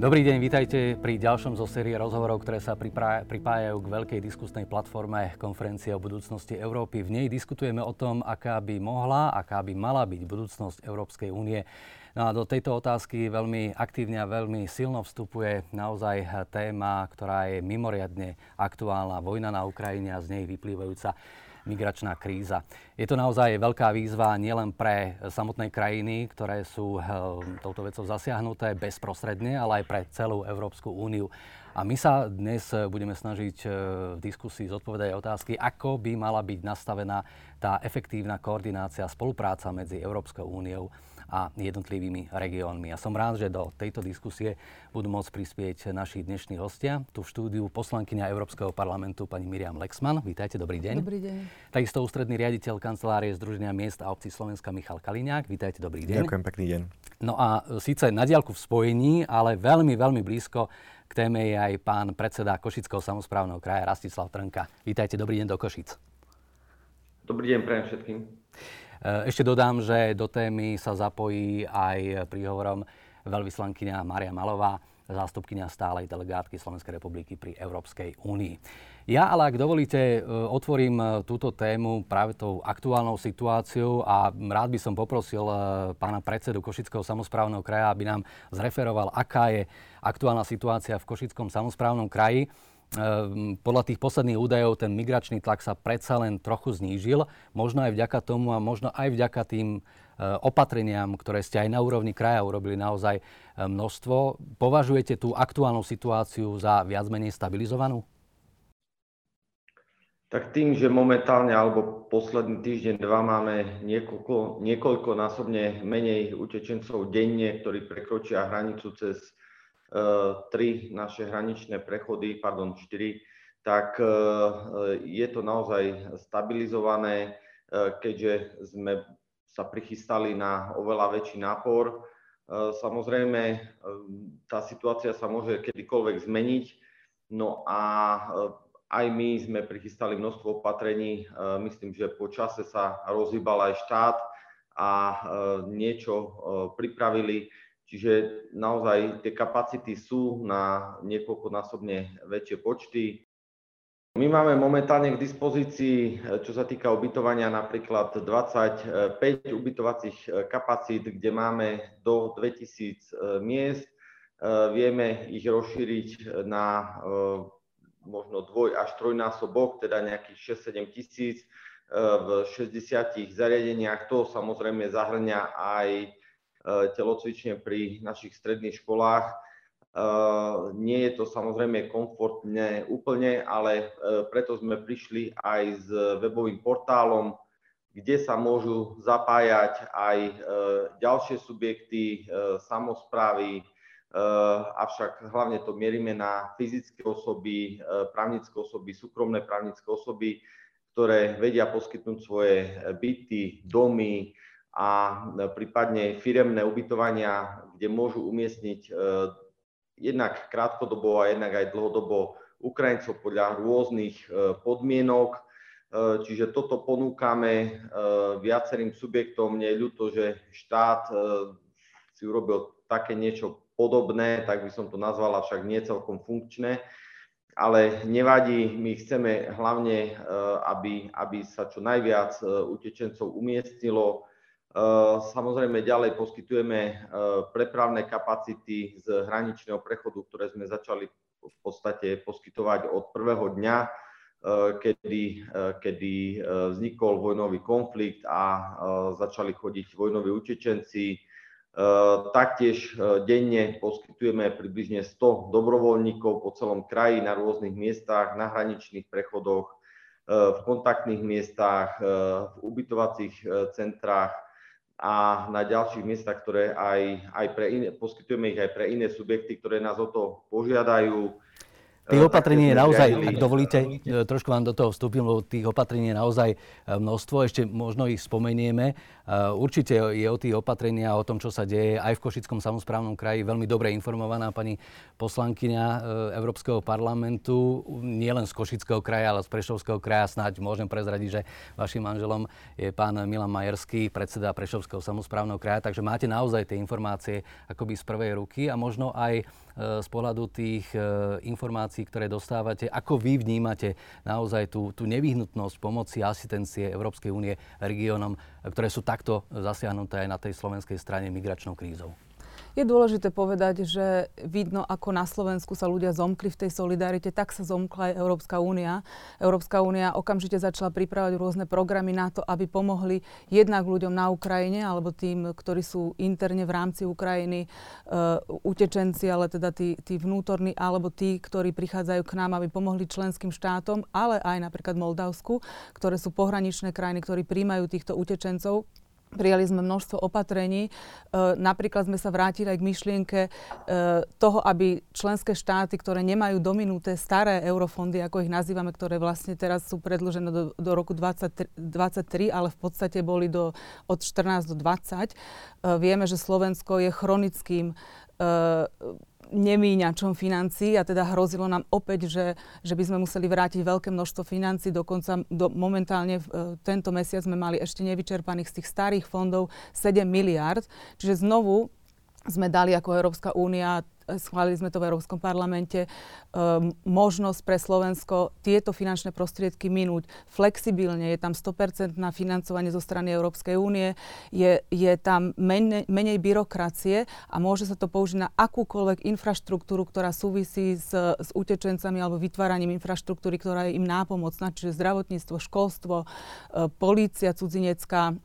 Dobrý deň, vítajte pri ďalšom zo série rozhovorov, ktoré sa pripájajú k veľkej diskusnej platforme Konferencie o budúcnosti Európy. V nej diskutujeme o tom, aká by mohla, aká by mala byť budúcnosť Európskej únie. No a do tejto otázky veľmi aktívne a veľmi silno vstupuje naozaj téma, ktorá je mimoriadne aktuálna, vojna na Ukrajine a z nej vyplývajúca migračná kríza. Je to naozaj veľká výzva nielen pre samotné krajiny, ktoré sú eh, touto vecou zasiahnuté bezprostredne, ale aj pre celú Európsku úniu. A my sa dnes budeme snažiť eh, v diskusii zodpovedať otázky, ako by mala byť nastavená tá efektívna koordinácia spolupráca medzi Európskou úniou a jednotlivými regiónmi. Ja som rád, že do tejto diskusie budú môcť prispieť naši dnešní hostia. Tu v štúdiu poslankyňa Európskeho parlamentu pani Miriam Lexman. Vítajte, dobrý deň. Dobrý deň. Takisto ústredný riaditeľ kancelárie Združenia miest a obcí Slovenska Michal Kaliňák. Vítajte, dobrý deň. Ďakujem, pekný deň. No a síce na diálku v spojení, ale veľmi, veľmi blízko k téme je aj pán predseda Košického samozprávneho kraja Rastislav Trnka. Vítajte, dobrý deň do Košic. Dobrý deň prajem všetkým. Eh, ešte dodám, že do témy sa zapojí aj príhovorom veľvyslankyňa Maria Malová, zástupkynia stálej delegátky Slovenskej republiky pri Európskej únii. Ja ale, ak dovolíte, eh, otvorím eh, túto tému práve tou aktuálnou situáciou a rád by som poprosil pána predsedu Košického samozprávneho kraja, aby nám zreferoval, aká je aktuálna situácia v Košickom samozprávnom kraji. Ehm, podľa tých posledných údajov ten migračný tlak sa predsa len trochu znížil. Možno aj vďaka tomu a možno aj vďaka tým e, opatreniam, ktoré ste aj na úrovni kraja urobili naozaj e, množstvo. Považujete tú aktuálnu situáciu za viac menej stabilizovanú? Tak tým, že momentálne alebo posledný týždeň, dva máme niekoľko, niekoľkonásobne menej utečencov denne, ktorí prekročia hranicu cez tri naše hraničné prechody, pardon, štyri, tak e, je to naozaj stabilizované, e, keďže sme sa prichystali na oveľa väčší nápor. E, samozrejme, tá situácia sa môže kedykoľvek zmeniť, no a aj my sme prichystali množstvo opatrení. Myslím, že po čase sa rozhýbal aj štát a niečo pripravili Čiže naozaj tie kapacity sú na niekoľkonásobne väčšie počty. My máme momentálne k dispozícii, čo sa týka ubytovania, napríklad 25 ubytovacích kapacít, kde máme do 2000 miest. Vieme ich rozšíriť na možno dvoj až trojnásobok, teda nejakých 6-7 tisíc v 60 zariadeniach. To samozrejme zahrňa aj E, telocvične pri našich stredných školách. E, nie je to samozrejme komfortné úplne, ale e, preto sme prišli aj s webovým portálom, kde sa môžu zapájať aj ďalšie subjekty, samozprávy, avšak hlavne to mierime na fyzické osoby, právnické osoby, súkromné právnické osoby, ktoré vedia poskytnúť svoje byty, domy, a e, prípadne firemné ubytovania, kde môžu umiestniť e, jednak krátkodobo a jednak aj dlhodobo Ukrajincov podľa rôznych e, podmienok. Čiže toto ponúkame viacerým subjektom. Mne je ľúto, že štát si urobil také niečo podobné, tak by som to nazval, avšak nie celkom funkčné. Ale nevadí, my chceme hlavne, aby, aby sa čo najviac utečencov umiestnilo samozrejme ďalej poskytujeme eh, prepravné kapacity z hraničného prechodu, ktoré sme začali v podstate poskytovať od prvého dňa, eh, kedy, kedy vznikol vojnový konflikt a začali chodiť vojnoví utečenci. Taktiež denne poskytujeme približne 100 dobrovoľníkov po celom kraji na rôznych miestach, na hraničných prechodoch, v kontaktných miestach, v ubytovacích centrách a na ďalších miestach, ktoré aj, aj pre iné, poskytujeme ich aj pre iné subjekty, ktoré nás o to požiadajú. Tých opatrení je naozaj, ak dovolíte, e, trošku vám do toho vstúpim, lebo tých opatrení je naozaj e, množstvo, ešte možno ich spomenieme. E, určite je o tých opatreniach, o tom, čo sa deje aj v Košickom samozprávnom kraji, veľmi dobre informovaná pani poslankyňa Európskeho parlamentu, nielen z Košického kraja, ale z Prešovského kraja. Snáď môžem prezradiť, že vašim manželom je pán Milan Majerský, predseda Prešovského samozprávneho kraja, takže máte naozaj tie informácie akoby z prvej ruky a možno aj z pohľadu tých informácií, ktoré dostávate, ako vy vnímate naozaj tú, tú nevyhnutnosť pomoci asistencie Európskej únie regiónom, ktoré sú takto zasiahnuté aj na tej slovenskej strane migračnou krízou? Je dôležité povedať, že vidno, ako na Slovensku sa ľudia zomkli v tej solidarite, tak sa zomkla aj Európska únia. Európska únia okamžite začala pripravať rôzne programy na to, aby pomohli jednak ľuďom na Ukrajine, alebo tým, ktorí sú interne v rámci Ukrajiny, uh, utečenci, ale teda tí, tí vnútorní, alebo tí, ktorí prichádzajú k nám, aby pomohli členským štátom, ale aj napríklad Moldavsku, ktoré sú pohraničné krajiny, ktorí príjmajú týchto utečencov Prijali sme množstvo opatrení. E, napríklad sme sa vrátili aj k myšlienke e, toho, aby členské štáty, ktoré nemajú dominuté staré eurofondy, ako ich nazývame, ktoré vlastne teraz sú predložené do, do roku 2023, ale v podstate boli do, od 14 do 20. E, vieme, že Slovensko je chronickým nemíňačom financií a teda hrozilo nám opäť, že, že by sme museli vrátiť veľké množstvo financií. Dokonca do, momentálne v, e, tento mesiac sme mali ešte nevyčerpaných z tých starých fondov 7 miliard. Čiže znovu sme dali ako Európska únia schválili sme to v Európskom parlamente, um, možnosť pre Slovensko tieto finančné prostriedky minúť flexibilne. Je tam 100% na financovanie zo strany Európskej únie, je, je tam menej, menej byrokracie a môže sa to použiť na akúkoľvek infraštruktúru, ktorá súvisí s, s utečencami alebo vytváraním infraštruktúry, ktorá je im nápomocná, čiže zdravotníctvo, školstvo, uh, polícia cudzinecká,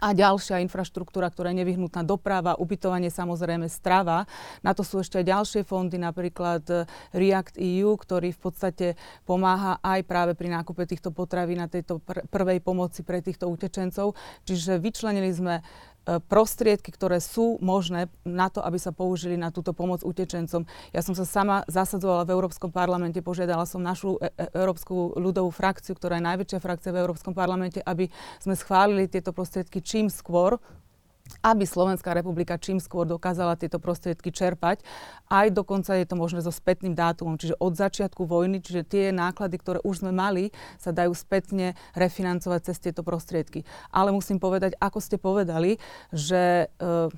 a ďalšia infraštruktúra, ktorá je nevyhnutná doprava, ubytovanie, samozrejme strava. Na to sú ešte aj ďalšie fondy, napríklad eh, React EU, ktorý v podstate pomáha aj práve pri nákupe týchto potravín na tejto pr- prvej pomoci pre týchto utečencov. Čiže vyčlenili sme prostriedky, ktoré sú možné na to, aby sa použili na túto pomoc utečencom. Ja som sa sama zasadzovala v Európskom parlamente, požiadala som našu e- e- Európsku ľudovú frakciu, ktorá je najväčšia frakcia v Európskom parlamente, aby sme schválili tieto prostriedky čím skôr, aby Slovenská republika čím skôr dokázala tieto prostriedky čerpať. Aj dokonca je to možné so spätným dátumom, čiže od začiatku vojny, čiže tie náklady, ktoré už sme mali, sa dajú spätne refinancovať cez tieto prostriedky. Ale musím povedať, ako ste povedali, že e,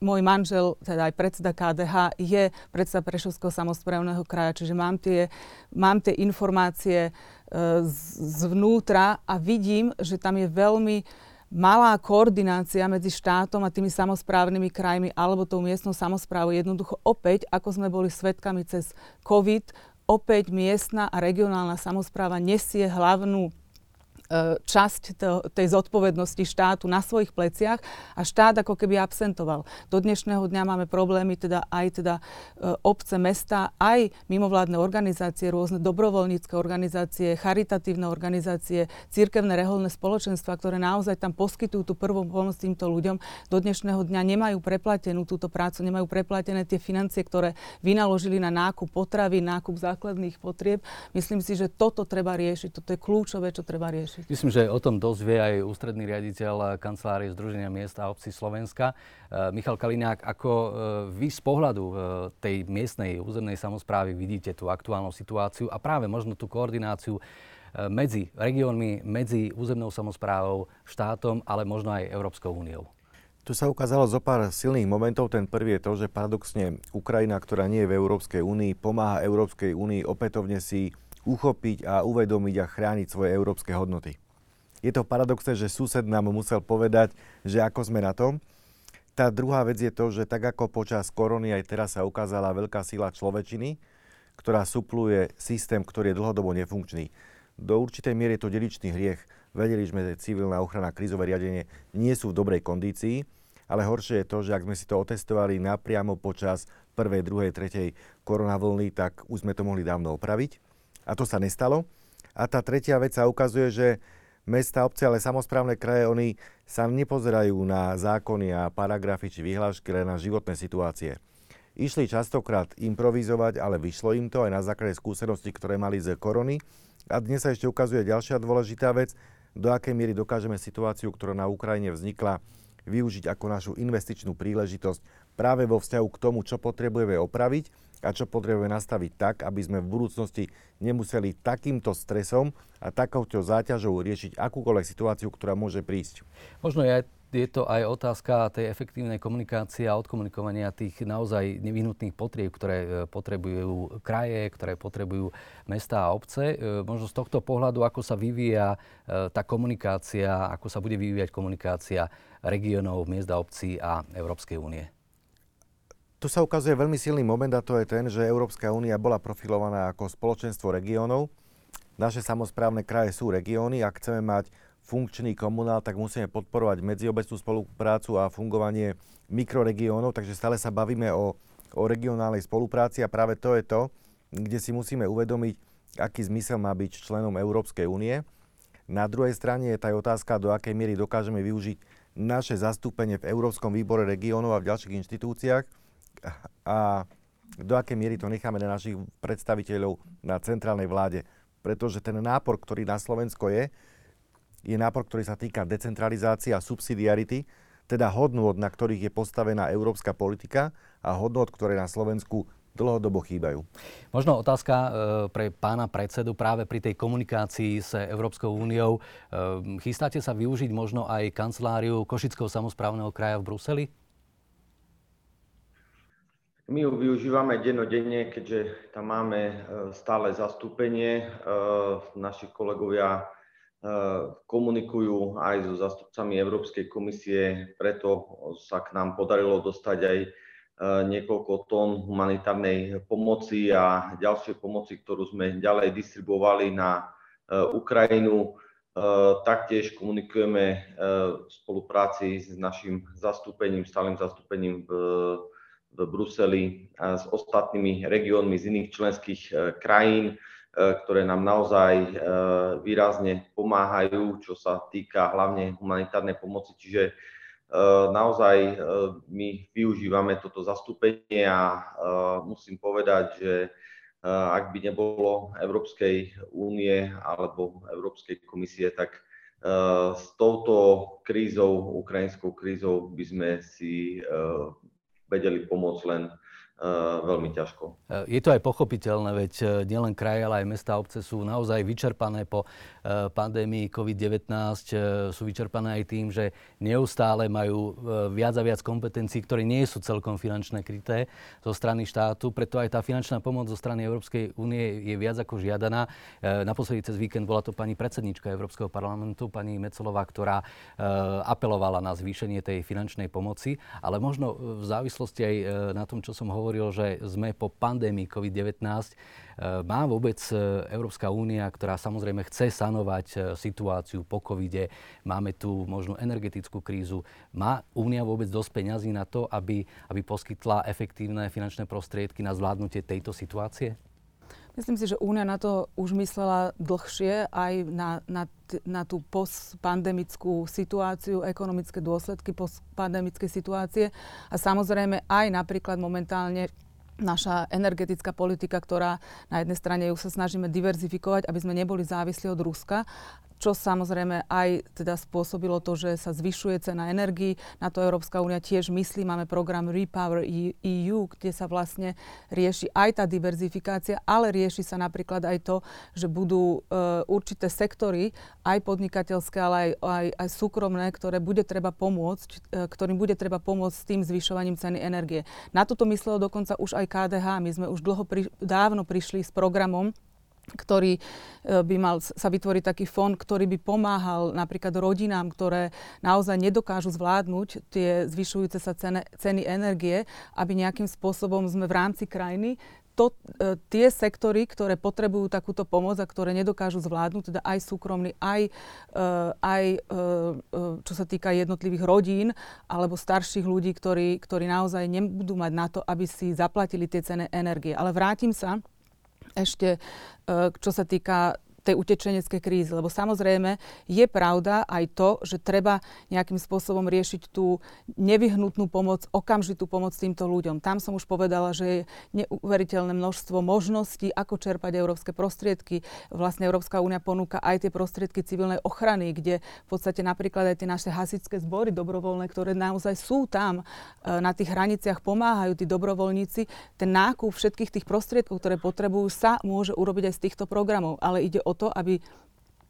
môj manžel, teda aj predseda KDH, je predseda Prešovského samozprávneho kraja, čiže mám tie, mám tie informácie e, zvnútra a vidím, že tam je veľmi malá koordinácia medzi štátom a tými samozprávnymi krajmi alebo tou miestnou samozprávou. Jednoducho opäť, ako sme boli svetkami cez COVID, opäť miestna a regionálna samozpráva nesie hlavnú časť to, tej zodpovednosti štátu na svojich pleciach a štát ako keby absentoval. Do dnešného dňa máme problémy teda aj teda e, obce, mesta, aj mimovládne organizácie, rôzne dobrovoľnícke organizácie, charitatívne organizácie, církevné reholné spoločenstva, ktoré naozaj tam poskytujú tú prvú pomoc týmto ľuďom. Do dnešného dňa nemajú preplatenú túto prácu, nemajú preplatené tie financie, ktoré vynaložili na nákup potravy, nákup základných potrieb. Myslím si, že toto treba riešiť. Toto je kľúčové, čo treba riešiť riešiť. Myslím, že o tom dosť vie aj ústredný riaditeľ kancelárie Združenia miesta a obcí Slovenska. E, Michal Kaliňák, ako e, vy z pohľadu e, tej miestnej územnej samozprávy vidíte tú aktuálnu situáciu a práve možno tú koordináciu medzi regiónmi, medzi územnou samozprávou, štátom, ale možno aj Európskou úniou? Tu sa ukázalo zo pár silných momentov. Ten prvý je to, že paradoxne Ukrajina, ktorá nie je v Európskej únii, pomáha Európskej únii opätovne si uchopiť a uvedomiť a chrániť svoje európske hodnoty. Je to paradoxné, že sused nám musel povedať, že ako sme na tom. Tá druhá vec je to, že tak ako počas korony aj teraz sa ukázala veľká sila človečiny, ktorá supluje systém, ktorý je dlhodobo nefunkčný. Do určitej miery je to dedičný hriech. Vedeli sme, že civilná ochrana, krízové riadenie nie sú v dobrej kondícii, ale horšie je to, že ak sme si to otestovali napriamo počas prvej, druhej, tretej koronavlny, tak už sme to mohli dávno opraviť. A to sa nestalo. A tá tretia vec sa ukazuje, že mesta, obce, ale samozprávne kraje, oni sa nepozerajú na zákony a paragrafy či vyhlášky, ale na životné situácie. Išli častokrát improvizovať, ale vyšlo im to aj na základe skúseností, ktoré mali z korony. A dnes sa ešte ukazuje ďalšia dôležitá vec, do akej miery dokážeme situáciu, ktorá na Ukrajine vznikla, využiť ako našu investičnú príležitosť práve vo vzťahu k tomu, čo potrebujeme opraviť a čo potrebujeme nastaviť tak, aby sme v budúcnosti nemuseli takýmto stresom a takouto záťažou riešiť akúkoľvek situáciu, ktorá môže prísť. Možno je je to aj otázka tej efektívnej komunikácie a odkomunikovania tých naozaj nevyhnutných potrieb, ktoré e, potrebujú kraje, ktoré potrebujú mesta a obce. Možno z tohto pohľadu, ako sa vyvíja tá komunikácia, ako sa bude vyvíjať komunikácia regionov, miest a obcí a Európskej únie. Tu sa ukazuje veľmi silný moment a to je ten, že Európska únia bola profilovaná ako spoločenstvo regiónov. Naše samozprávne kraje sú regióny. Ak chceme mať funkčný komunál, tak musíme podporovať medziobecnú spoluprácu a fungovanie mikroregiónov, takže stále sa bavíme o, o regionálnej spolupráci a práve to je to, kde si musíme uvedomiť, aký zmysel má byť členom Európskej únie. Na druhej strane je tá otázka, do akej miery dokážeme využiť naše zastúpenie v Európskom výbore regiónov a v ďalších inštitúciách a do akej miery to necháme na našich predstaviteľov na centrálnej vláde. Pretože ten nápor, ktorý na Slovensko je, je nápor, ktorý sa týka decentralizácie a subsidiarity, teda hodnôt, na ktorých je postavená európska politika a hodnôt, ktoré na Slovensku dlhodobo chýbajú. Možno otázka e, pre pána predsedu práve pri tej komunikácii s Európskou úniou. E, chystáte sa využiť možno aj kanceláriu Košického samozprávneho kraja v Bruseli? My ju využívame dennodenne, keďže tam máme e, stále zastúpenie. Naši kolegovia komunikujú aj so zastupcami Európskej komisie, preto sa k nám podarilo dostať aj e, niekoľko tón humanitárnej pomoci a ďalšej pomoci, ktorú sme ďalej distribuovali na e, Ukrajinu. E, taktiež komunikujeme v spolupráci s našim zastúpením, stálym zastúpením v, v Bruseli a s ostatnými regiónmi z iných členských krajín E, ktoré nám naozaj e, výrazne pomáhajú, čo sa týka hlavne humanitárnej pomoci. Čiže e, naozaj my využívame toto zastúpenie a musím povedať, že ak by nebolo Európskej únie alebo Európskej komisie, tak s touto krízou, ukrajinskou krízou by sme si vedeli pomôcť len Eh, veľmi ťažko. Eh, je to aj pochopiteľné, veď eh, nielen kraje, ale aj mesta a obce sú naozaj vyčerpané po pandémii COVID-19, sú vyčerpané aj tým, že neustále majú viac a viac kompetencií, ktoré nie sú celkom finančné kryté zo strany štátu, preto aj tá finančná pomoc zo strany Európskej únie je viac ako žiadaná. Naposledy cez víkend bola to pani predsednička Európskeho parlamentu, pani Mecelová, ktorá apelovala na zvýšenie tej finančnej pomoci, ale možno v závislosti aj na tom, čo som hovoril, že sme po pandémii COVID-19. E, má vôbec Európska únia, ktorá samozrejme chce sanovať e, situáciu po covide, máme tu možno energetickú krízu. Má únia vôbec dosť peňazí na to, aby, aby poskytla efektívne finančné prostriedky na zvládnutie tejto situácie? Myslím si, že Únia na to už myslela dlhšie, aj na, na, na tú postpandemickú situáciu, ekonomické dôsledky postpandemickej situácie a samozrejme aj napríklad momentálne naša energetická politika, ktorá na jednej strane ju sa snažíme diverzifikovať, aby sme neboli závislí od Ruska čo samozrejme aj teda spôsobilo to, že sa zvyšuje cena energii. Na to Európska únia tiež myslí. Máme program Repower EU, kde sa vlastne rieši aj tá diverzifikácia, ale rieši sa napríklad aj to, že budú uh, určité sektory, aj podnikateľské, ale aj, aj, aj súkromné, ktoré bude treba pomôcť, uh, ktorým bude treba pomôcť s tým zvyšovaním ceny energie. Na toto myslelo dokonca už aj KDH. My sme už dlho pri, dávno prišli s programom, ktorý e, by mal sa vytvoriť taký fond, ktorý by pomáhal napríklad rodinám, ktoré naozaj nedokážu zvládnuť tie zvyšujúce sa cene, ceny energie, aby nejakým spôsobom sme v rámci krajiny to, e, tie sektory, ktoré potrebujú takúto pomoc a ktoré nedokážu zvládnuť, teda aj súkromný, aj, e, aj čo sa týka jednotlivých rodín alebo starších ľudí, ktorí, ktorí naozaj nebudú mať na to, aby si zaplatili tie ceny energie. Ale vrátim sa ešte, e, čo sa týka tej utečeneckej krízy. Lebo samozrejme je pravda aj to, že treba nejakým spôsobom riešiť tú nevyhnutnú pomoc, okamžitú pomoc týmto ľuďom. Tam som už povedala, že je neuveriteľné množstvo možností, ako čerpať európske prostriedky. Vlastne Európska únia ponúka aj tie prostriedky civilnej ochrany, kde v podstate napríklad aj tie naše hasičské zbory dobrovoľné, ktoré naozaj sú tam e, na tých hraniciach, pomáhajú tí dobrovoľníci. Ten nákup všetkých tých prostriedkov, ktoré potrebujú, sa môže urobiť aj z týchto programov. Ale ide o to, aby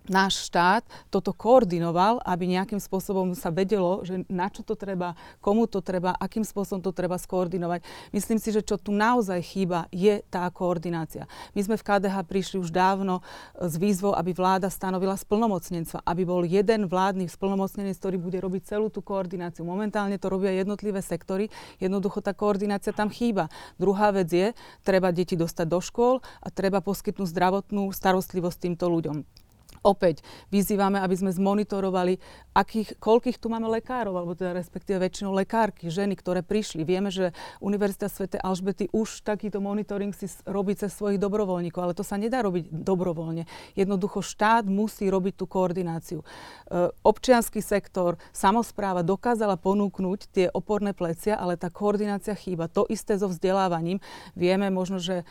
náš štát toto koordinoval, aby nejakým spôsobom sa vedelo, že na čo to treba, komu to treba, akým spôsobom to treba skoordinovať. Myslím si, že čo tu naozaj chýba, je tá koordinácia. My sme v KDH prišli už dávno e, s výzvou, aby vláda stanovila splnomocnenstva, aby bol jeden vládny splnomocnenec, ktorý bude robiť celú tú koordináciu. Momentálne to robia jednotlivé sektory, jednoducho tá koordinácia tam chýba. Druhá vec je, treba deti dostať do škôl a treba poskytnúť zdravotnú starostlivosť týmto ľuďom. Opäť vyzývame, aby sme zmonitorovali, akých, koľkých tu máme lekárov, alebo teda respektíve väčšinou lekárky, ženy, ktoré prišli. Vieme, že Univerzita Sv. Alžbety už takýto monitoring si robí cez svojich dobrovoľníkov, ale to sa nedá robiť dobrovoľne. Jednoducho štát musí robiť tú koordináciu. E, občianský sektor, samozpráva dokázala ponúknuť tie oporné plecia, ale tá koordinácia chýba. To isté so vzdelávaním. Vieme možno, že e,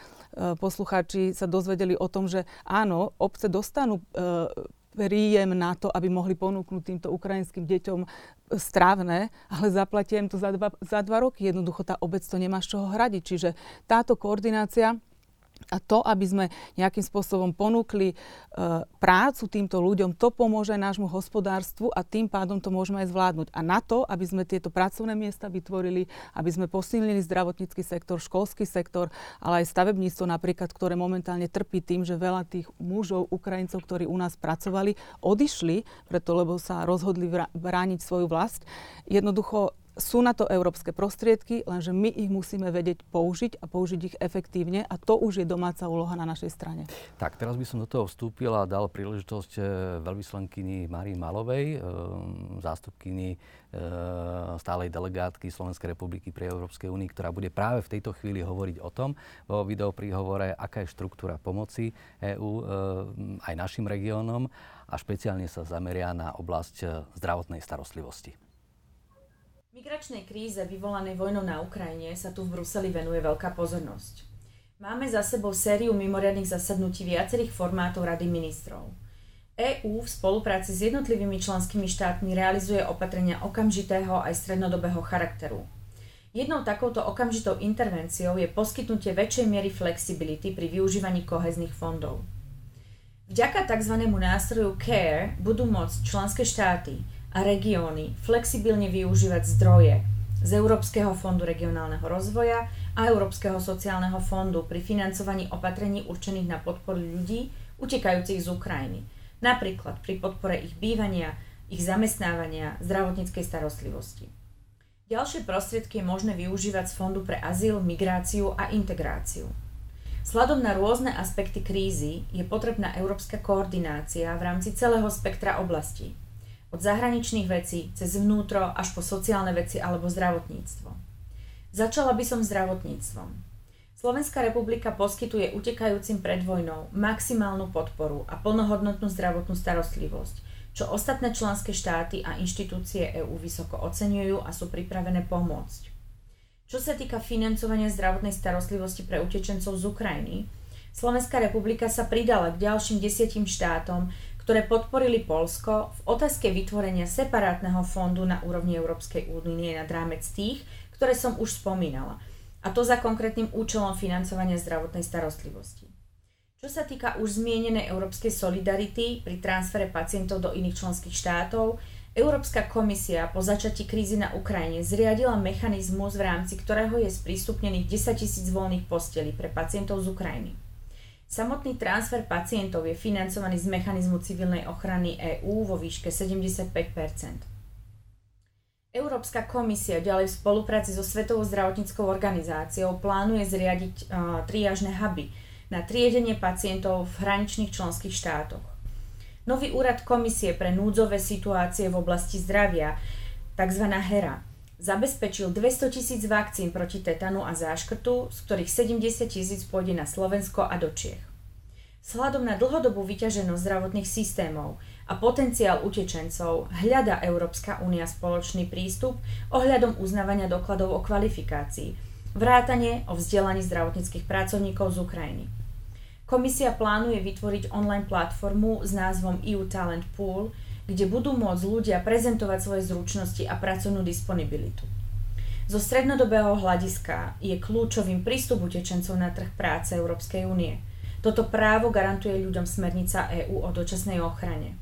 poslucháči sa dozvedeli o tom, že áno, obce dostanú e, príjem na to, aby mohli ponúknuť týmto ukrajinským deťom strávne, ale zaplatia im to za dva, za dva roky. Jednoducho tá obec to nemá z čoho hradiť. Čiže táto koordinácia a to, aby sme nejakým spôsobom ponúkli e, prácu týmto ľuďom, to pomôže nášmu hospodárstvu a tým pádom to môžeme aj zvládnuť. A na to, aby sme tieto pracovné miesta vytvorili, aby sme posilnili zdravotnícky sektor, školský sektor, ale aj stavebníctvo napríklad, ktoré momentálne trpí tým, že veľa tých mužov, Ukrajincov, ktorí u nás pracovali, odišli, preto lebo sa rozhodli brániť svoju vlast. Jednoducho sú na to európske prostriedky, lenže my ich musíme vedieť použiť a použiť ich efektívne a to už je domáca úloha na našej strane. Tak, teraz by som do toho vstúpil a dal príležitosť e, veľvyslankyni Marii Malovej, e, zástupkyni e, stálej delegátky Slovenskej republiky pri Európskej únii, ktorá bude práve v tejto chvíli hovoriť o tom vo videopríhovore, aká je štruktúra pomoci EÚ aj našim regiónom a špeciálne sa zameria na oblasť zdravotnej starostlivosti. Migračnej kríze vyvolanej vojnou na Ukrajine sa tu v Bruseli venuje veľká pozornosť. Máme za sebou sériu mimoriadných zasadnutí viacerých formátov Rady ministrov. EÚ v spolupráci s jednotlivými členskými štátmi realizuje opatrenia okamžitého aj strednodobého charakteru. Jednou takouto okamžitou intervenciou je poskytnutie väčšej miery flexibility pri využívaní kohezných fondov. Vďaka tzv. nástroju CARE budú môcť členské štáty a regióny flexibilne využívať zdroje z Európskeho fondu regionálneho rozvoja a Európskeho sociálneho fondu pri financovaní opatrení určených na podporu ľudí utekajúcich z Ukrajiny, napríklad pri podpore ich bývania, ich zamestnávania, zdravotníckej starostlivosti. Ďalšie prostriedky je možné využívať z Fondu pre azyl, migráciu a integráciu. Sladom na rôzne aspekty krízy je potrebná európska koordinácia v rámci celého spektra oblastí, od zahraničných vecí cez vnútro až po sociálne veci alebo zdravotníctvo. Začala by som zdravotníctvom. Slovenská republika poskytuje utekajúcim pred vojnou maximálnu podporu a plnohodnotnú zdravotnú starostlivosť, čo ostatné členské štáty a inštitúcie EÚ vysoko oceňujú a sú pripravené pomôcť. Čo sa týka financovania zdravotnej starostlivosti pre utečencov z Ukrajiny, Slovenská republika sa pridala k ďalším desiatim štátom, ktoré podporili Polsko v otázke vytvorenia separátneho fondu na úrovni Európskej únie nad rámec tých, ktoré som už spomínala. A to za konkrétnym účelom financovania zdravotnej starostlivosti. Čo sa týka už zmienenej európskej solidarity pri transfere pacientov do iných členských štátov, Európska komisia po začatí krízy na Ukrajine zriadila mechanizmus, v rámci ktorého je sprístupnených 10 tisíc voľných postelí pre pacientov z Ukrajiny. Samotný transfer pacientov je financovaný z mechanizmu civilnej ochrany EÚ vo výške 75% Európska komisia ďalej v spolupráci so Svetovou zdravotníckou organizáciou plánuje zriadiť uh, triážne huby na triedenie pacientov v hraničných členských štátoch. Nový úrad komisie pre núdzové situácie v oblasti zdravia, tzv. HERA, zabezpečil 200 tisíc vakcín proti tetanu a záškrtu, z ktorých 70 tisíc pôjde na Slovensko a do Čiech. Sladom na dlhodobú vyťaženosť zdravotných systémov a potenciál utečencov hľada Európska únia spoločný prístup ohľadom uznávania dokladov o kvalifikácii, vrátanie o vzdelaní zdravotníckých pracovníkov z Ukrajiny. Komisia plánuje vytvoriť online platformu s názvom EU Talent Pool, kde budú môcť ľudia prezentovať svoje zručnosti a pracovnú disponibilitu. Zo strednodobého hľadiska je kľúčovým prístup utečencov na trh práce Európskej únie. Toto právo garantuje ľuďom smernica EÚ o dočasnej ochrane.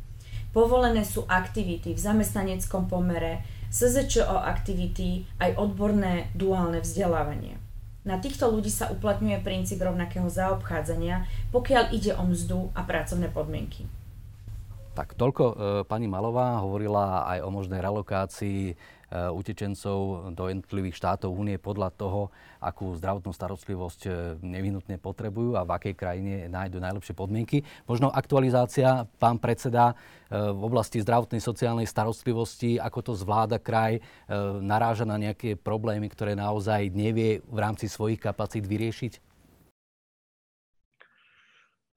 Povolené sú aktivity v zamestnaneckom pomere, SZČO aktivity, aj odborné duálne vzdelávanie. Na týchto ľudí sa uplatňuje princíp rovnakého zaobchádzania, pokiaľ ide o mzdu a pracovné podmienky. Tak toľko e, pani Malová hovorila aj o možnej relokácii Eh, utečencov do jednotlivých štátov únie podľa toho, akú zdravotnú starostlivosť eh, nevyhnutne potrebujú a v akej krajine nájdu najlepšie podmienky. Možno aktualizácia, pán predseda, eh, v oblasti zdravotnej sociálnej starostlivosti, ako to zvláda kraj, naráža na nejaké problémy, ktoré naozaj nevie v rámci svojich kapacít vyriešiť?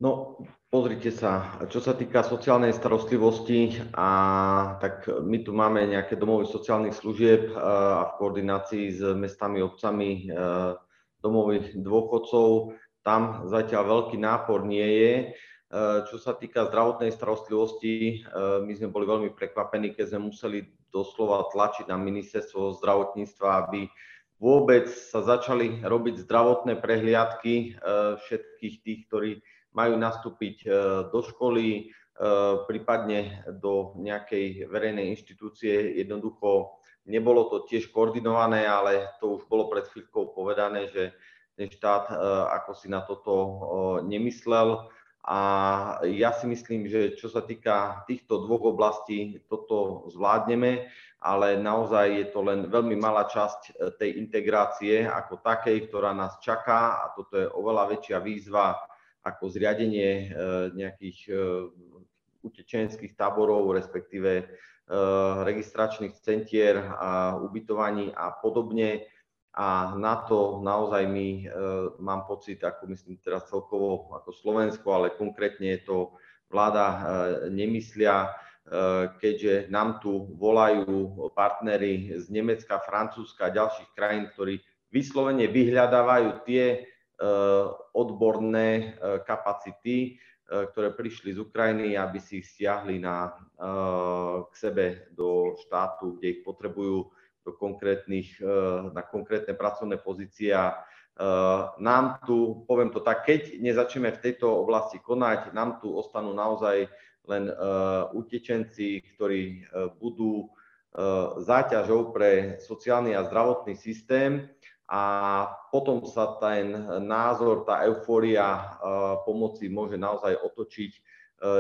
No, pozrite sa, čo sa týka sociálnej starostlivosti, a, tak my tu máme nejaké domovy sociálnych služieb a v koordinácii s mestami, obcami domových dôchodcov. Tam zatiaľ veľký nápor nie je. Čo sa týka zdravotnej starostlivosti, my sme boli veľmi prekvapení, keď sme museli doslova tlačiť na ministerstvo zdravotníctva, aby vôbec sa začali robiť zdravotné prehliadky všetkých tých, ktorí majú nastúpiť e, do školy, e, prípadne do nejakej verejnej inštitúcie. Jednoducho nebolo to tiež koordinované, ale to už bolo pred chvíľkou povedané, že ten štát e, ako si na toto nemyslel. A ja si myslím, že čo sa týka týchto dvoch oblastí, toto zvládneme, ale naozaj je to len veľmi malá časť tej integrácie ako takej, ktorá nás čaká a toto je oveľa väčšia výzva ako zriadenie e, nejakých e, utečenských táborov, respektíve e, registračných centier a ubytovaní a podobne. A na to naozaj my mám pocit, ako myslím teraz celkovo ako Slovensko, ale konkrétne to vláda nemyslia, keďže nám tu volajú partnery z Nemecka, Francúzska a ďalších krajín, ktorí vyslovene vyhľadávajú tie odborné eh, kapacity, eh, ktoré prišli z Ukrajiny, aby si ich stiahli na, k sebe do štátu, kde ich potrebujú do konkrétnych, na konkrétne pracovné pozície. A nám tu, poviem to tak, keď nezačneme v tejto oblasti konať, nám tu ostanú naozaj len utečenci, ktorí budú záťažou pre sociálny a zdravotný systém a potom sa ten názor, tá eufória e, pomoci môže naozaj otočiť. E,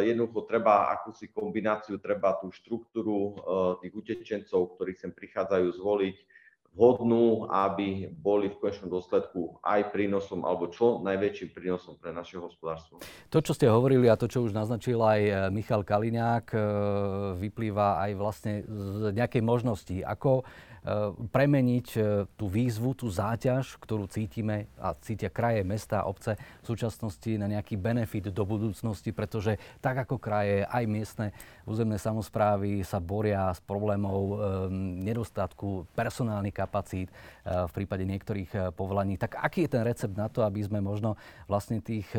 jednoducho treba akúsi kombináciu, treba tú štruktúru e, tých utečencov, ktorí sem prichádzajú zvoliť, vhodnú, aby boli v konečnom dôsledku aj prínosom alebo čo najväčším prínosom pre naše hospodárstvo. To, čo ste hovorili a to, čo už naznačil aj Michal Kaliňák, vyplýva aj vlastne z nejakej možnosti. Ako premeniť eh, tú výzvu, tú záťaž, ktorú cítime a cítia kraje, mesta, obce v súčasnosti na nejaký benefit do budúcnosti, pretože tak ako kraje, aj miestne územné samozprávy sa boria s problémov eh, nedostatku personálnych kapacít v prípade niektorých povolaní. Tak aký je ten recept na to, aby sme možno vlastne tých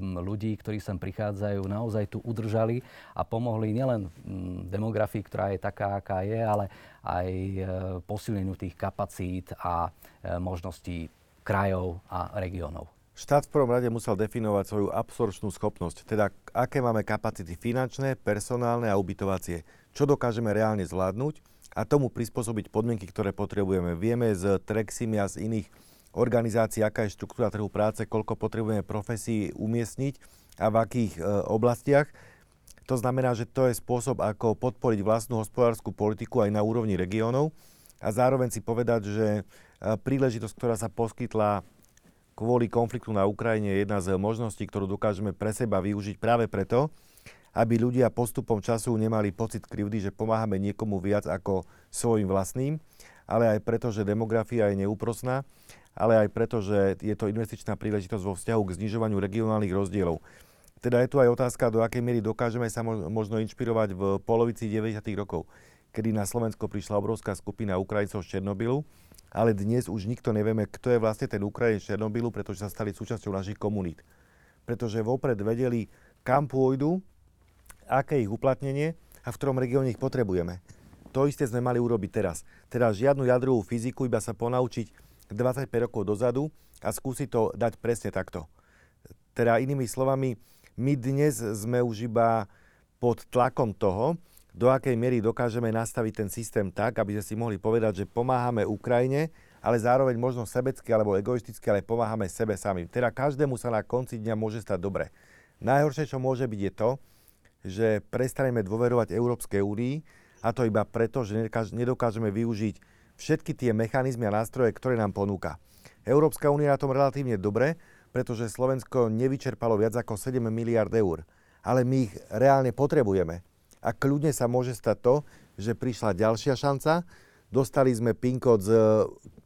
ľudí, ktorí sem prichádzajú, naozaj tu udržali a pomohli nielen mm, demografii, ktorá je taká, aká je, ale aj e, posilneniu tých kapacít a e, možností krajov a regiónov. Štát v prvom rade musel definovať svoju absorčnú schopnosť, teda aké máme kapacity finančné, personálne a ubytovacie, čo dokážeme reálne zvládnuť a tomu prispôsobiť podmienky, ktoré potrebujeme. Vieme z Treximy a z iných organizácií, aká je štruktúra trhu práce, koľko potrebujeme profesí umiestniť a v akých e, oblastiach. To znamená, že to je spôsob, ako podporiť vlastnú hospodárskú politiku aj na úrovni regiónov a zároveň si povedať, že e, príležitosť, ktorá sa poskytla kvôli konfliktu na Ukrajine je jedna z možností, ktorú dokážeme pre seba využiť práve preto, aby ľudia postupom času nemali pocit krivdy, že pomáhame niekomu viac ako svojim vlastným, ale aj preto, že demografia je neúprosná, ale aj preto, že je to investičná príležitosť vo vzťahu k znižovaniu regionálnych rozdielov. Teda je tu aj otázka, do akej miery dokážeme sa možno inšpirovať v polovici 90. rokov, kedy na Slovensko prišla obrovská skupina Ukrajincov z Černobylu, ale dnes už nikto nevieme, kto je vlastne ten Ukrajinec z Černobylu, pretože sa stali súčasťou našich komunít. Pretože vopred vedeli, kam pôjdu, aké ich uplatnenie a v ktorom regióne ich potrebujeme. To isté sme mali urobiť teraz. Teda žiadnu jadrovú fyziku, iba sa ponaučiť 25 rokov dozadu a skúsiť to dať presne takto Teda inými slovami, my dnes sme už iba pod tlakom toho, do akej miery dokážeme nastaviť ten systém tak, aby sme si mohli povedať, že pomáhame Ukrajine, ale zároveň možno sebecky alebo egoisticky, ale pomáhame sebe sami. Teda každému sa na konci dňa môže stať dobre. Najhoršie, čo môže byť, je to, že prestaneme dôverovať Európskej únii a to iba preto, že nedokážeme využiť všetky tie mechanizmy a nástroje, ktoré nám ponúka. Európska únia na tom relatívne dobre, pretože Slovensko nevyčerpalo viac ako 7 miliard eur. Ale my ich reálne potrebujeme. A kľudne sa môže stať to, že prišla ďalšia šanca, dostali sme PIN kód s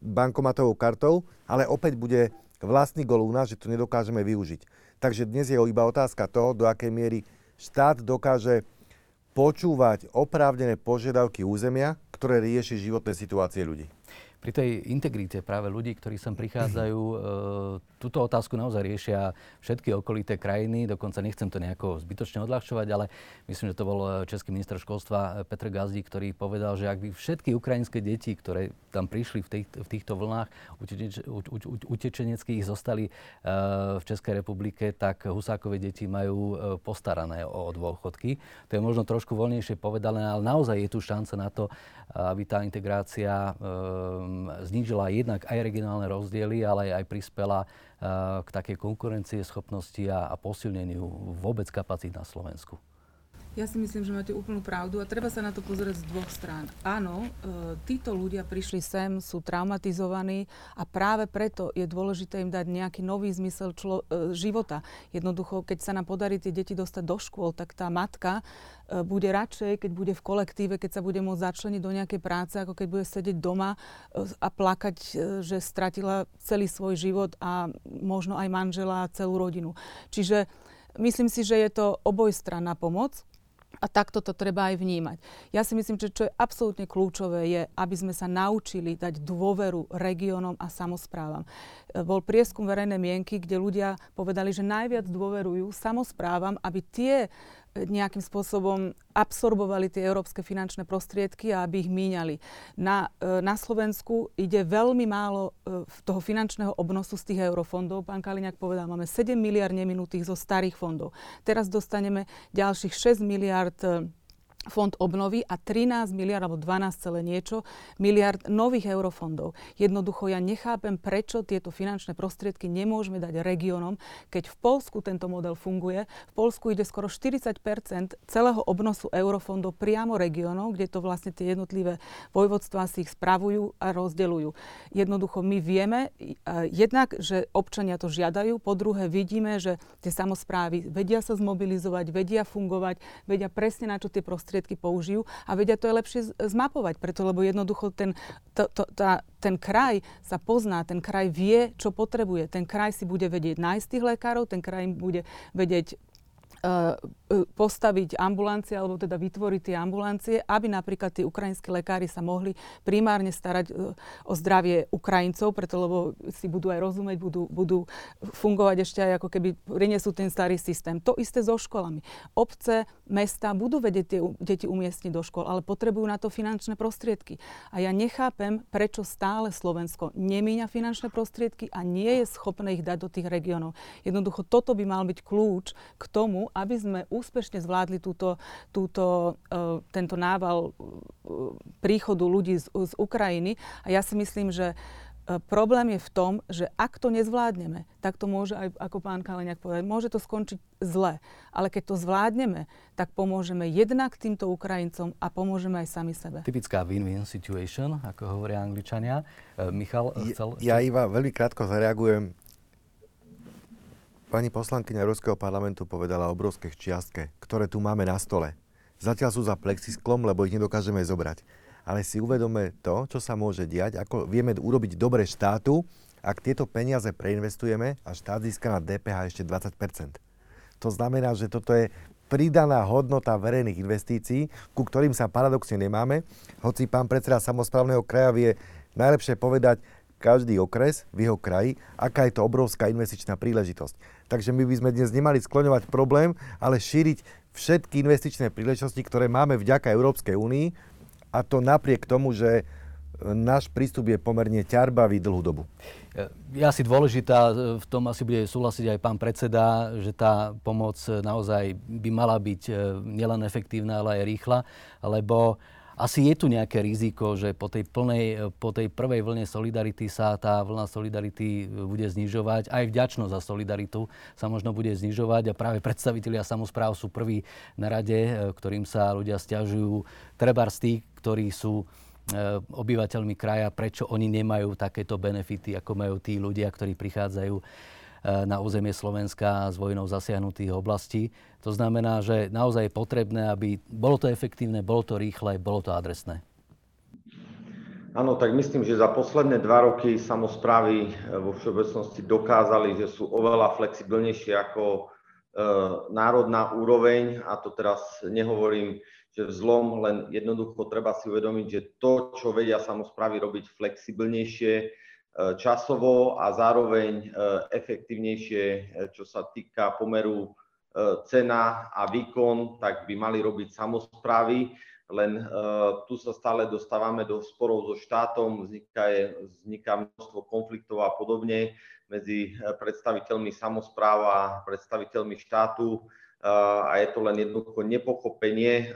bankomatovou kartou, ale opäť bude vlastný gol u nás, že to nedokážeme využiť. Takže dnes je iba otázka toho, do akej miery štát dokáže počúvať oprávnené požiadavky územia, ktoré rieši životné situácie ľudí pri tej integrite práve ľudí, ktorí sem prichádzajú, e, túto otázku naozaj riešia všetky okolité krajiny. Dokonca nechcem to nejako zbytočne odľahčovať, ale myslím, že to bol e, český minister školstva e, Petr Gazdí, ktorý povedal, že ak by všetky ukrajinské deti, ktoré tam prišli v, tých, v týchto vlnách uteč, utečeneckých zostali e, v Českej republike, tak Husákové deti majú postarané o, o dôchodky. To je možno trošku voľnejšie povedané, ale naozaj je tu šanca na to, aby tá integrácia e, znížila jednak aj regionálne rozdiely, ale aj prispela eh, k takej konkurencie schopnosti a, a posilneniu vôbec kapacít na Slovensku. Ja si myslím, že máte úplnú pravdu a treba sa na to pozrieť z dvoch strán. Áno, e, títo ľudia prišli sem, sú traumatizovaní a práve preto je dôležité im dať nejaký nový zmysel člo, e, života. Jednoducho, keď sa nám podarí tie deti dostať do škôl, tak tá matka e, bude radšej, keď bude v kolektíve, keď sa bude môcť začleniť do nejakej práce, ako keď bude sedieť doma a plakať, že stratila celý svoj život a možno aj manžela a celú rodinu. Čiže myslím si, že je to obojstranná pomoc a takto to treba aj vnímať. Ja si myslím, že čo je absolútne kľúčové, je, aby sme sa naučili dať dôveru regiónom a samozprávam. E, bol prieskum verejnej mienky, kde ľudia povedali, že najviac dôverujú samozprávam, aby tie nejakým spôsobom absorbovali tie európske finančné prostriedky a aby ich míňali. Na, e, na Slovensku ide veľmi málo e, toho finančného obnosu z tých eurofondov. Pán Kaliňák povedal, máme 7 miliard neminutých zo starých fondov. Teraz dostaneme ďalších 6 miliard e, fond obnovy a 13 miliard alebo 12 celé niečo miliard nových eurofondov. Jednoducho ja nechápem, prečo tieto finančné prostriedky nemôžeme dať regiónom, keď v Polsku tento model funguje. V Polsku ide skoro 40% celého obnosu eurofondov priamo regiónov, kde to vlastne tie jednotlivé vojvodstvá si ich spravujú a rozdeľujú. Jednoducho my vieme jednak, že občania to žiadajú, po druhé vidíme, že tie samozprávy vedia sa zmobilizovať, vedia fungovať, vedia presne na čo tie prostriedky prostriedky použijú a vedia to je lepšie zmapovať, preto lebo jednoducho ten, to, to, tá, ten kraj sa pozná, ten kraj vie, čo potrebuje. Ten kraj si bude vedieť nájsť tých lekárov, ten kraj bude vedieť uh, postaviť ambulancie alebo teda vytvoriť tie ambulancie, aby napríklad tí ukrajinskí lekári sa mohli primárne starať uh, o zdravie Ukrajincov, preto lebo si budú aj rozumieť, budú, budú fungovať ešte aj ako keby prinesú ten starý systém. To isté so školami. Obce, mesta budú vedieť tie deti umiestniť do škôl, ale potrebujú na to finančné prostriedky. A ja nechápem, prečo stále Slovensko nemíňa finančné prostriedky a nie je schopné ich dať do tých regiónov. Jednoducho toto by mal byť kľúč k tomu, aby sme úspešne zvládli túto, túto, uh, tento nával uh, príchodu ľudí z, z Ukrajiny. A ja si myslím, že uh, problém je v tom, že ak to nezvládneme, tak to môže aj, ako pán Kaleňák povedať, môže to skončiť zle. Ale keď to zvládneme, tak pomôžeme jednak týmto Ukrajincom a pomôžeme aj sami sebe. Typická win-win situation, ako hovoria Angličania. Michal, chcel... Ja, ja iba veľmi krátko zareagujem Pani poslankyňa Európskeho parlamentu povedala o obrovskej čiastke, ktoré tu máme na stole. Zatiaľ sú za plexisklom, lebo ich nedokážeme zobrať. Ale si uvedome to, čo sa môže diať, ako vieme urobiť dobre štátu, ak tieto peniaze preinvestujeme a štát získa na DPH ešte 20% To znamená, že toto je pridaná hodnota verejných investícií, ku ktorým sa paradoxne nemáme. Hoci pán predseda samozprávneho kraja vie najlepšie povedať, každý okres v jeho kraji, aká je to obrovská investičná príležitosť. Takže my by sme dnes nemali skloňovať problém, ale šíriť všetky investičné príležitosti, ktoré máme vďaka Európskej únii a to napriek tomu, že náš prístup je pomerne ťarbavý dlhú dobu. Je asi dôležitá, v tom asi bude súhlasiť aj pán predseda, že tá pomoc naozaj by mala byť nielen efektívna, ale aj rýchla, lebo asi je tu nejaké riziko, že po tej, plnej, po tej prvej vlne solidarity sa tá vlna solidarity bude znižovať. Aj vďačnosť za solidaritu sa možno bude znižovať a práve predstavitelia samozpráv sú prví na rade, e, ktorým sa ľudia stiažujú. Treba z tých, ktorí sú e, obyvateľmi kraja, prečo oni nemajú takéto benefity, ako majú tí ľudia, ktorí prichádzajú na územie Slovenska z vojnou zasiahnutých oblastí. To znamená, že naozaj je potrebné, aby bolo to efektívne, bolo to rýchle, bolo to adresné. Áno, tak myslím, že za posledné dva roky samozprávy eh, vo všeobecnosti dokázali, že sú oveľa flexibilnejšie ako e, národná úroveň a to teraz nehovorím, že vzlom, len jednoducho treba si uvedomiť, že to, čo vedia samozprávy robiť flexibilnejšie, časovo a zároveň e, efektívnejšie, e, čo sa týka pomeru cena a výkon, tak by mali robiť samozprávy. Len tu sa stále dostávame do sporov so štátom, vzniká, vzniká množstvo konfliktov a podobne medzi predstaviteľmi samozpráv a predstaviteľmi štátu a je to len jednoducho nepochopenie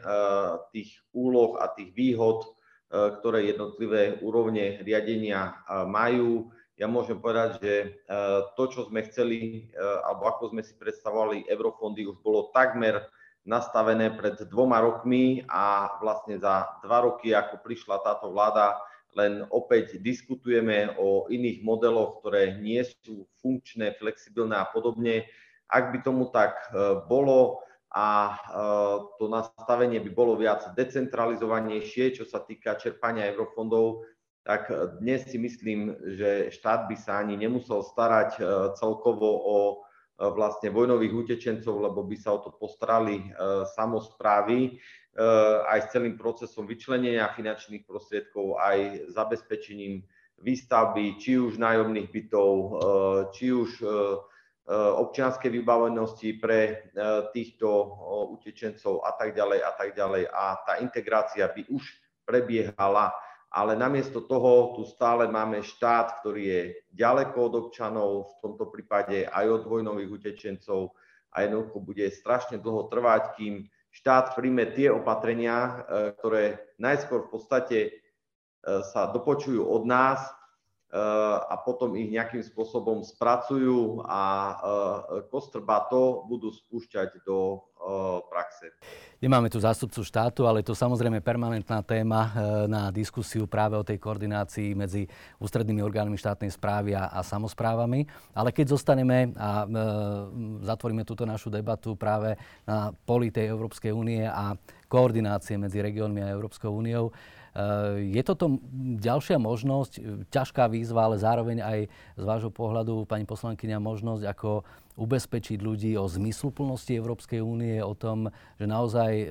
tých úloh a tých výhod E, ktoré jednotlivé úrovne riadenia e, majú. Ja môžem povedať, že e, to, čo sme chceli, alebo ako sme si predstavovali eurofondy, už bolo takmer nastavené pred dvoma rokmi a vlastne za dva roky, ako prišla táto vláda, len opäť diskutujeme o iných modeloch, ktoré nie sú funkčné, flexibilné a podobne. Ak by tomu tak bolo, a e, to nastavenie by bolo viac decentralizovanejšie, čo sa týka čerpania eurofondov, tak dnes si myslím, že štát by sa ani nemusel starať e, celkovo o e, vlastne vojnových utečencov, lebo by sa o to postarali samozprávy aj s celým procesom vyčlenenia finančných prostriedkov, aj zabezpečením výstavby, či už nájomných bytov, či už občianskej vybavenosti pre eh, týchto utečencov a tak ďalej a tak ďalej. A tá integrácia by už prebiehala, ale namiesto toho tu stále máme štát, ktorý je ďaleko od občanov, v tomto prípade aj od vojnových utečencov a jednoducho bude strašne dlho trvať, kým štát príjme tie opatrenia, ktoré najskôr v podstate sa dopočujú od nás, a potom ich nejakým spôsobom spracujú a kostrba to budú spúšťať do praxe. Nemáme tu zástupcu štátu, ale je to samozrejme permanentná téma e, na diskusiu práve o tej koordinácii medzi ústrednými orgánmi štátnej správy a, a samozprávami. Ale keď zostaneme a e, zatvoríme túto našu debatu práve na poli tej Európskej únie a koordinácie medzi regiónmi a Európskou úniou, je toto ďalšia možnosť, eh, ťažká výzva, ale zároveň aj z vášho pohľadu, pani poslankyňa, možnosť, ako ubezpečiť ľudí o zmysluplnosti Európskej únie, o tom, že naozaj e,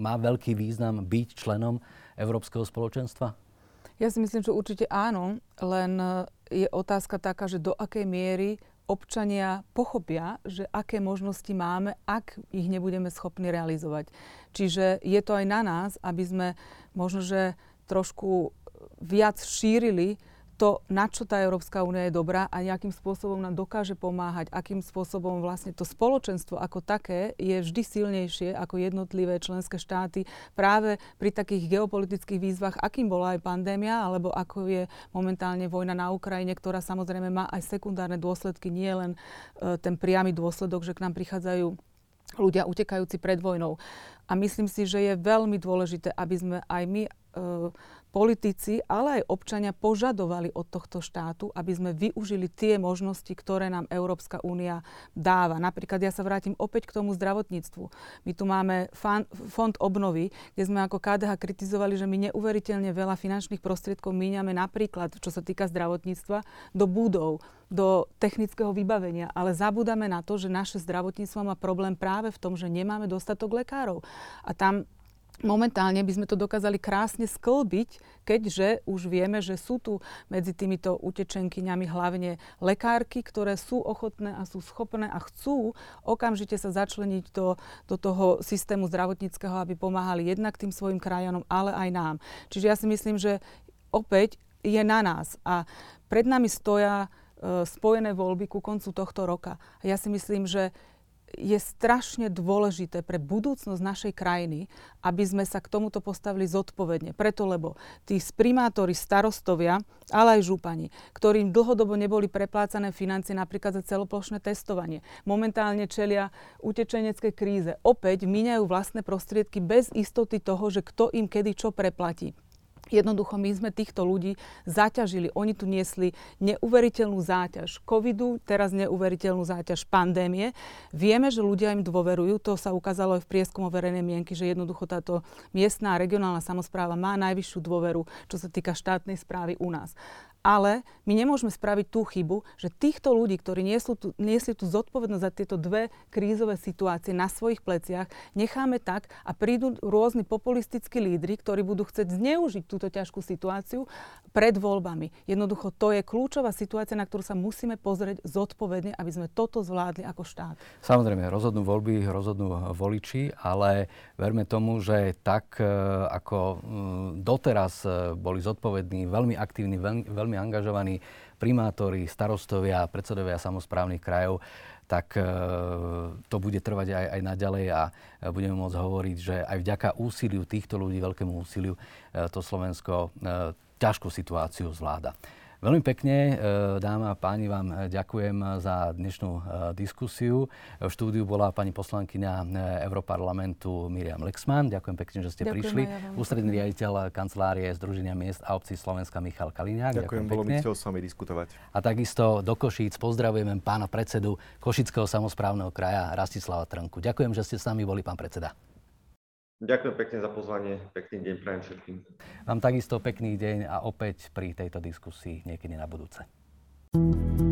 má veľký význam byť členom Európskeho spoločenstva? Ja si myslím, že určite áno, len je otázka taká, že do akej miery občania pochopia, že aké možnosti máme, ak ich nebudeme schopní realizovať. Čiže je to aj na nás, aby sme možno, že trošku viac šírili to, na čo tá Európska únia je dobrá a nejakým spôsobom nám dokáže pomáhať, akým spôsobom vlastne to spoločenstvo ako také je vždy silnejšie ako jednotlivé členské štáty práve pri takých geopolitických výzvach, akým bola aj pandémia, alebo ako je momentálne vojna na Ukrajine, ktorá samozrejme má aj sekundárne dôsledky, nie len e, ten priamy dôsledok, že k nám prichádzajú ľudia utekajúci pred vojnou. A myslím si, že je veľmi dôležité, aby sme aj my e, politici, ale aj občania požadovali od tohto štátu, aby sme využili tie možnosti, ktoré nám Európska únia dáva. Napríklad ja sa vrátim opäť k tomu zdravotníctvu. My tu máme fan, fond obnovy, kde sme ako KDH kritizovali, že my neuveriteľne veľa finančných prostriedkov míňame napríklad, čo sa týka zdravotníctva, do budov, do technického vybavenia, ale zabúdame na to, že naše zdravotníctvo má problém práve v tom, že nemáme dostatok lekárov. A tam momentálne by sme to dokázali krásne sklbiť, keďže už vieme, že sú tu medzi týmito utečenkyňami hlavne lekárky, ktoré sú ochotné a sú schopné a chcú okamžite sa začleniť do, do toho systému zdravotníckého, aby pomáhali jednak tým svojim krajanom, ale aj nám. Čiže ja si myslím, že opäť je na nás a pred nami stoja e, spojené voľby ku koncu tohto roka. Ja si myslím, že je strašne dôležité pre budúcnosť našej krajiny, aby sme sa k tomuto postavili zodpovedne. Preto, lebo tí primátori, starostovia, ale aj župani, ktorým dlhodobo neboli preplácané financie napríklad za celoplošné testovanie, momentálne čelia utečenecké kríze, opäť míňajú vlastné prostriedky bez istoty toho, že kto im kedy čo preplatí. Jednoducho my sme týchto ľudí zaťažili. Oni tu niesli neuveriteľnú záťaž covidu, teraz neuveriteľnú záťaž pandémie. Vieme, že ľudia im dôverujú. To sa ukázalo aj v prieskumu verejnej mienky, že jednoducho táto miestná regionálna samozpráva má najvyššiu dôveru, čo sa týka štátnej správy u nás. Ale my nemôžeme spraviť tú chybu, že týchto ľudí, ktorí niesli tú, niesli tú zodpovednosť za tieto dve krízové situácie na svojich pleciach, necháme tak a prídu rôzni populistickí lídry, ktorí budú chcieť zneužiť túto ťažkú situáciu pred voľbami. Jednoducho to je kľúčová situácia, na ktorú sa musíme pozrieť zodpovedne, aby sme toto zvládli ako štát. Samozrejme, rozhodnú voľby, rozhodnú voliči, ale verme tomu, že tak e, ako doteraz e, boli zodpovední, veľmi aktívni, veľmi, veľmi veľmi angažovaní primátori, starostovia, predsedovia samozprávnych krajov, tak e, to bude trvať aj, aj naďalej a budeme môcť hovoriť, že aj vďaka úsiliu týchto ľudí, veľkému úsiliu, e, to Slovensko e, ťažkú situáciu zvláda. Veľmi pekne, e, dáma a páni, vám e, ďakujem za dnešnú e, diskusiu. V štúdiu bola pani poslankyňa Europarlamentu Miriam Lexman. Ďakujem pekne, že ste ďakujem prišli. Ja Ústredný riaditeľ kancelárie Združenia miest a obcí Slovenska Michal Kaliňák. Ďakujem, ďakujem bolo mi s vami diskutovať. A takisto do Košíc pozdravujeme pána predsedu Košického samozprávneho kraja Rastislava Trnku. Ďakujem, že ste s nami boli, pán predseda. Ďakujem pekne za pozvanie, pekný deň prajem všetkým. Vám takisto pekný deň a opäť pri tejto diskusii niekedy na budúce. thank you